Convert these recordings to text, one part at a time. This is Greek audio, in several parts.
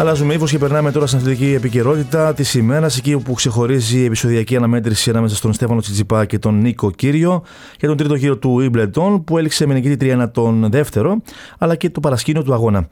Αλλάζουμε ύφος και περνάμε τώρα στην αθλητική επικαιρότητα της ημέρας, εκεί όπου ξεχωρίζει η επεισοδιακή αναμέτρηση ανάμεσα στον Στέφανο Τσιτζιπά και τον Νίκο Κύριο για τον τρίτο γύρο του Ιμπλετών, που έληξε με νικητή 3-1 τον δεύτερο, αλλά και το παρασκήνιο του αγώνα.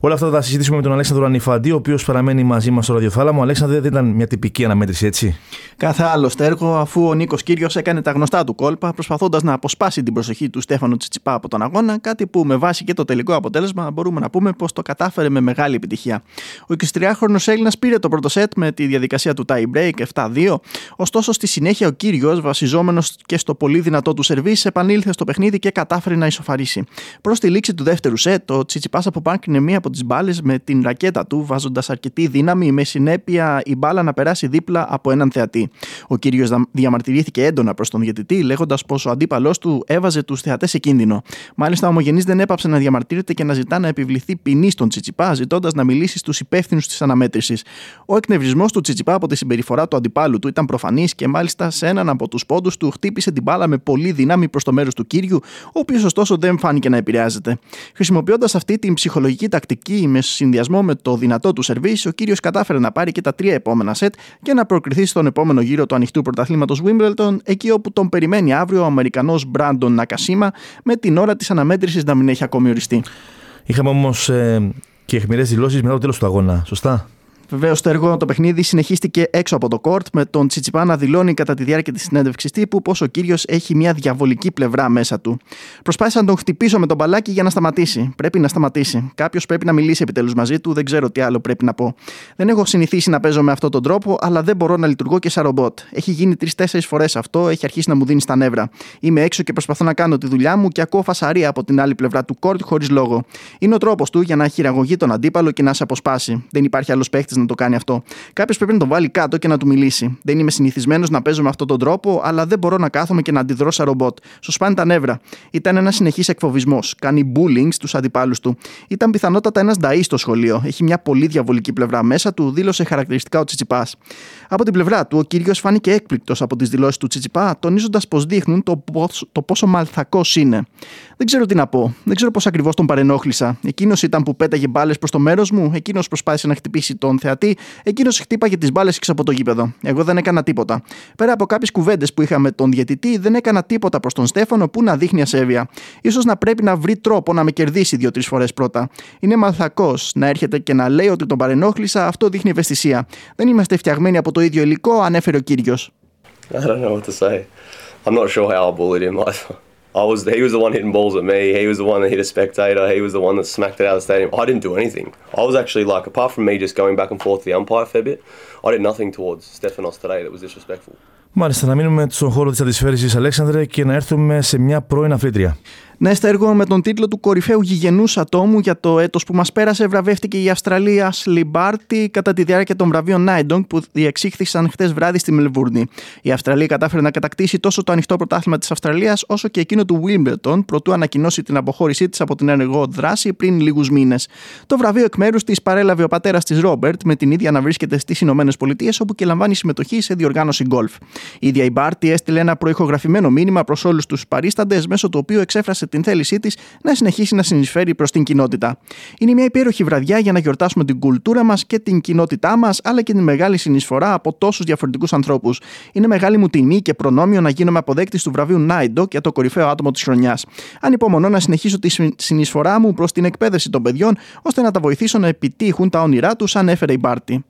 Όλα αυτά θα τα συζητήσουμε με τον Αλέξανδρο Ανιφαντή, ο οποίος παραμένει μαζί μας στο ραδιοθάλαμο. Αλέξανδρο, δεν ήταν μια τυπική αναμέτρηση, έτσι; Κάθε άλλο στέργο, αφού ο Νίκος Κύριος έκανε τα γνωστά του κόλπα, προσπαθώντας να αποσπάσει την προσοχή του Στέφανου Τσιτσιπά από τον αγώνα, κάτι που με βάση και το τελικό αποτέλεσμα μπορούμε να πούμε πως το κατάφερε με μεγάλη επιτυχία. Ο 23χρονο Έλληνας πήρε το πρώτο σετ με τη διαδικασία του tie break 7-2, ωστόσο στη συνέχεια ο Κύριος, βασιζόμενος και στο πολύ δυνατό του σερβίς, επανήλθε στο παιχνίδι και κατάφερε να ισοφαρίσει. Προς τη λήξη του δεύτερου σετ, ο Τσιτσιπάς αποπάνκρινε μία από τις μπάλες με την ρακέτα του, βάζοντας αρκετή δύναμη, με συνέπεια η μπάλα να περάσει δίπλα από έναν θεατή. Ο κύριος διαμαρτυρήθηκε έντονα προς τον διαιτητή, λέγοντας πως ο αντίπαλός του έβαζε τους θεατές σε κίνδυνο. Μάλιστα, ο Ομογενής δεν έπαψε να διαμαρτύρεται και να ζητά να επιβληθεί ποινή στον Τσιτσιπά, ζητώντας να μιλήσει στους υπεύθυνους της αναμέτρησης. Ο εκνευρισμός του Τσιτσιπά από τη συμπεριφορά του αντιπάλου του ήταν προφανής και μάλιστα σε έναν από τους πόντους του χτύπησε την μπάλα με πολύ δύναμη προς το μέρος του κύριου, ο οποίος ωστόσο δεν φάνηκε να επηρεάζεται. Χρησιμοποιώντας αυτή την ψυχολογική τακτική με συνδυασμό με το δυνατό του σερβίς, ο κύριος κατάφερε να πάρει και τα τρία επόμενα σετ και να προκριθεί στον επόμενο γύρο του ανοιχτού πρωταθλήματος Wimbledon, εκεί όπου τον περιμένει αύριο ο Αμερικανός Μπράντον Νακασίμα, με την ώρα της αναμέτρησης να μην έχει ακόμη οριστεί. Είχαμε όμως ε, και αιχμηρέ δηλώσεις μετά το τέλος του αγώνα, σωστά; Βεβαίως, το έργο το παιχνίδι συνεχίστηκε έξω από το κόρτ, με τον Τσιτσιπά να δηλώνει κατά τη διάρκεια της συνέντευξης τύπου πως ο κύριος έχει μια διαβολική πλευρά μέσα του. Προσπάθησα να τον χτυπήσω με τον μπαλάκι για να σταματήσει. Πρέπει να σταματήσει. Κάποιος πρέπει να μιλήσει επιτέλους μαζί του, δεν ξέρω τι άλλο πρέπει να πω. Δεν έχω συνηθίσει να παίζω με αυτόν τον τρόπο, αλλά δεν μπορώ να λειτουργώ και σαν ρομπότ. Έχει γίνει τρει-τέσσερι φορές αυτό, έχει αρχίσει να μου δίνει στα νεύρα. Είμαι έξω και προσπαθώ να κάνω τη δουλειά μου και ακούω φασαρία από την άλλη πλευρά του κόρτ χωρίς λόγο. Είναι ο τρόπος του για να χειραγωγεί τον αντίπαλο και να σε αποσπάσει. Δεν υπάρχει άλλος παίχτη να το κάνει αυτό. Κάποιος πρέπει να τον βάλει κάτω και να του μιλήσει. Δεν είμαι συνηθισμένος να παίζω με αυτόν τον τρόπο, αλλά δεν μπορώ να κάθομαι και να αντιδρώ σαν ρομπότ. Σου σπάνε τα νεύρα. Ήταν ένας συνεχής εκφοβισμός. Κάνει bullying στους αντιπάλους του. Ήταν πιθανότατα ένας νταή στο σχολείο. Έχει μια πολύ διαβολική πλευρά μέσα του, δήλωσε χαρακτηριστικά ο Τσιτσιπάς. Από την πλευρά του, ο κύριος φάνηκε έκπληκτος από τις δηλώσεις του Τσιτσιπά, τονίζοντας πως δείχνουν το, το πόσο μαλθακός είναι. Δεν ξέρω τι να πω. Δεν ξέρω πώς ακριβώς τον παρενόχλησα. Εκείνος ήταν που πέταγε μπάλες προς το μέρος μου, εκείνος προσπάθησε να χτυπήσει τον θεατή, εκείνος χτύπαγε τις μπάλες έξω από το γήπεδο. Εγώ δεν έκανα τίποτα. Πέρα από κάποιες κουβέντες που είχαμε τον διαιτητή, δεν έκανα τίποτα προς τον Στέφανο που να δείχνει ασέβεια. σω να πρέπει να βρει τρόπο να με κερδίσει δύο-τρεις φορές πρώτα. Είναι μαλθακός να έρχεται και να λέει ότι τον παρενόχλησα, αυτό δείχνει ευαισθησία. Δεν είμαστε φτιαγμένοι από το ίδιο υλικό, ανέφερε ο κύριος. I don't know what to say. I'm not sure how I bullied him. I was he was the one hitting balls at me. He was the one that hit a spectator. He was the one that smacked it out of the stadium. I didn't do anything. I was actually like, apart from me just going back and forth to the umpire a fair bit, I did nothing towards Stefanos today that was disrespectful. Μάλιστα, να μείνουμε στον χώρο τη αντισφαίρηση, Αλέξανδρε, και να έρθουμε σε μια πρώην αφρίτρια. Ναι, έργο με τον τίτλο του κορυφαίου γηγενούς ατόμου για το έτος που μας πέρασε, βραβεύτηκε η Αυστραλία Σλιμπάρτη κατά τη διάρκεια των βραβείων Νάιντονγκ που διεξήχθησαν χτε βράδυ στη Μελβούρνη. Η Αυστραλία κατάφερε να κατακτήσει τόσο το ανοιχτό πρωτάθλημα της Αυστραλίας όσο και εκείνο του Wimbledon, προτού ανακοινώσει την αποχώρησή της από την ενεργό δράση πριν λίγους μήνες. Το βραβείο εκ μέρους της παρέλαβε ο πατέρας της Ρόμπερτ, με την ίδια να βρίσκεται στις Ηνωμένες Πολιτείες, όπου και λαμβάνει συμμετοχή σε διοργάνωση γκολφ. Η ίδια η Μπάρτη έστειλε ένα προηχογραφημένο μήνυμα προς όλους τους παρίσταντες, μέσω του οποίου εξέφρασε την θέλησή της να συνεχίσει να συνεισφέρει προς την κοινότητα. Είναι μια υπέροχη βραδιά για να γιορτάσουμε την κουλτούρα μας και την κοινότητά μας, αλλά και την μεγάλη συνεισφορά από τόσους διαφορετικούς ανθρώπους. Είναι μεγάλη μου τιμή και προνόμιο να γίνομαι αποδέκτης του βραβείου Νάιντο για το κορυφαίο άτομο της χρονιάς. Ανυπομονώ να συνεχίσω τη συνεισφορά μου προς την εκπαίδευση των παιδιών, ώστε να τα βοηθήσω να επιτύχουν τα όνειρά τους, ανέφερε η Μπάρτη.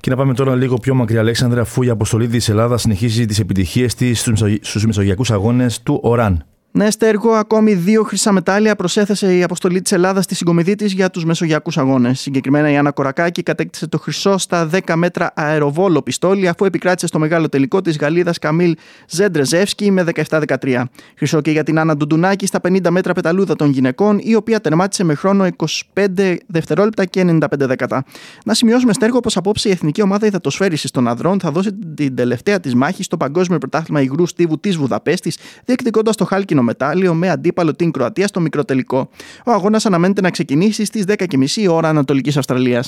Και να πάμε τώρα λίγο πιο μακριά, Αλέξανδρα, αφού η αποστολή της Ελλάδας συνεχίζει τις επιτυχίες της στους Μεσογειακού Αγώνες του ΟΡΑΝ. Ναι, Στέργο, ακόμη δύο χρυσά μετάλλια προσέθεσε η αποστολή της Ελλάδας στη συγκομιδή της για τους Μεσογειακούς Αγώνες. Συγκεκριμένα η Άννα Κορακάκη κατέκτησε το χρυσό στα 10 μέτρα αεροβόλο πιστόλι, αφού επικράτησε στο μεγάλο τελικό της Γαλλίδας Καμίλ Ζέντρεζεύσκη με 17-13. Χρυσό και για την Άννα Ντουντουνάκη στα 50 μέτρα πεταλούδα των γυναικών, η οποία τερμάτισε με χρόνο 25 δευτερόλεπτα και 95 δέκατα. Να σημειώσουμε, Στέργο, πω απόψε η εθνική ομάδα υδατοσφαίρισης των ανδρών θα δώσει την τελευταία της μάχη στο Παγκόσμιο Πρωτάθλημα Υγρού Στίβου της Βουδαπέστης, διεκδικώντας το χάλκινο κίτρινο μετάλλιο με αντίπαλο την Κροατία στο μικροτελικό. Ο αγώνα αναμένεται να ξεκινήσει στι 10.30 ώρα Ανατολική Αυστραλία.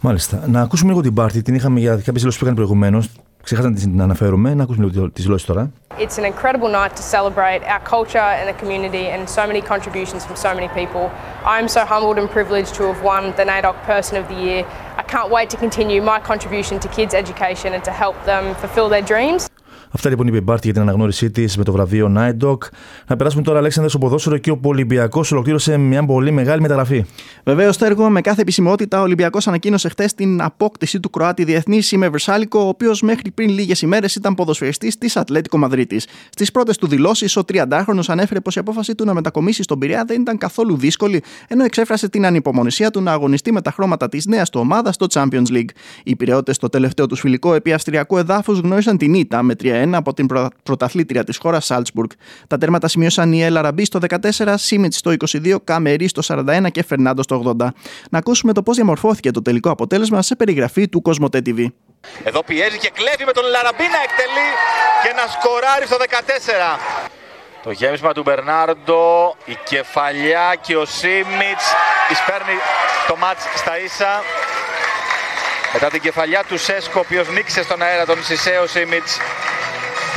Μάλιστα. Να ακούσουμε λίγο την πάρτη. Την είχαμε για κάποιε δηλώσει που έκανε προηγουμένω. Ξεχάσαμε να την αναφέρουμε. Να ακούσουμε λίγο τι δηλώσει τώρα. It's an incredible night to celebrate our culture and the community and so many contributions from so many people. I'm so humbled and privileged to have won the NAIDOC Person of the Year. I can't wait to continue my contribution to kids' education and to help them fulfill their dreams. Αυτά λοιπόν είπε η Μπάρτη για την αναγνώρισή της με το βραβείο Night Dog. Να περάσουμε τώρα, Αλέξανδρο, στο ποδόσφαιρο εκεί όπου ο Ολυμπιακός ολοκλήρωσε μια πολύ μεγάλη μεταγραφή. Βεβαίως, Τέργο, με κάθε επισημότητα, ο Ολυμπιακός ανακοίνωσε χθες την απόκτηση του Κροάτη διεθνής Σίμε Βερσάλικο, ο οποίος μέχρι πριν λίγες ημέρες ήταν ποδοσφαιριστής της Ατλέτικο Μαδρίτης. Στις πρώτες του δηλώσεις, ο 30χρονο ανέφερε πως η απόφαση του να μετακομίσει στον Πειραιά δεν ήταν καθόλου δύσκολη, ενώ εξέφρασε την ανυπομονησία του να αγωνιστεί με τα χρώματα της νέας του ομάδας στο Champions League. Οι Πειραιώτες στο τελευταίο τους φιλικό επί Αυστριακού εδάφους γνώρισαν την ήττα με 3 από την πρωταθλήτρια της χώρας Σάλτσμπουργκ. Τα τέρματα σημείωσαν η Έλα Ραμπή στο 14, Σίμιτς στο 22, Καμερί στο 41 και Φερνάντο στο 80. Να ακούσουμε το πώς διαμορφώθηκε το τελικό αποτέλεσμα σε περιγραφή του Κοσμοτέ TV. Εδώ πιέζει και κλέβει με τον Λαραμπή να εκτελεί και να σκοράρει στο 14. Το γέμισμα του Μπερνάρντο, η κεφαλιά και ο Σίμιτς εισπέρνει το μάτς στα ίσα. Μετά την κεφαλιά του Σέσκο, ο οποίος νίξε στον αέρα τον Σισέο Σίμιτς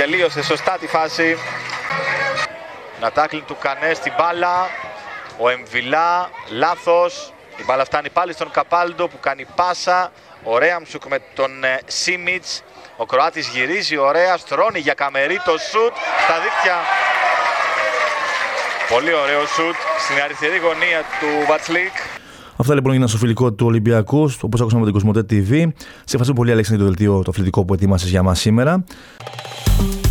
τελείωσε σωστά τη φάση. Να τάκλιν του Κανέ στην μπάλα. Ο Εμβιλά, λάθος. Η μπάλα φτάνει πάλι στον Καπάλντο που κάνει πάσα. Ο Ρέαμσουκ με τον ε, Σίμιτς. Ο Κροάτης γυρίζει ωραία, στρώνει για καμερί το σουτ στα δίκτυα. Πολύ ωραίο σουτ στην αριστερή γωνία του Βατσλίκ. Αυτά λοιπόν έγιναν στο φιλικό του Ολυμπιακού, όπως ακούσαμε από την Κοσμοτέ TV. Σε ευχαριστώ πολύ, Αλέξανδρο, το δελτίο το αθλητικό που ετοίμασες για μας σήμερα.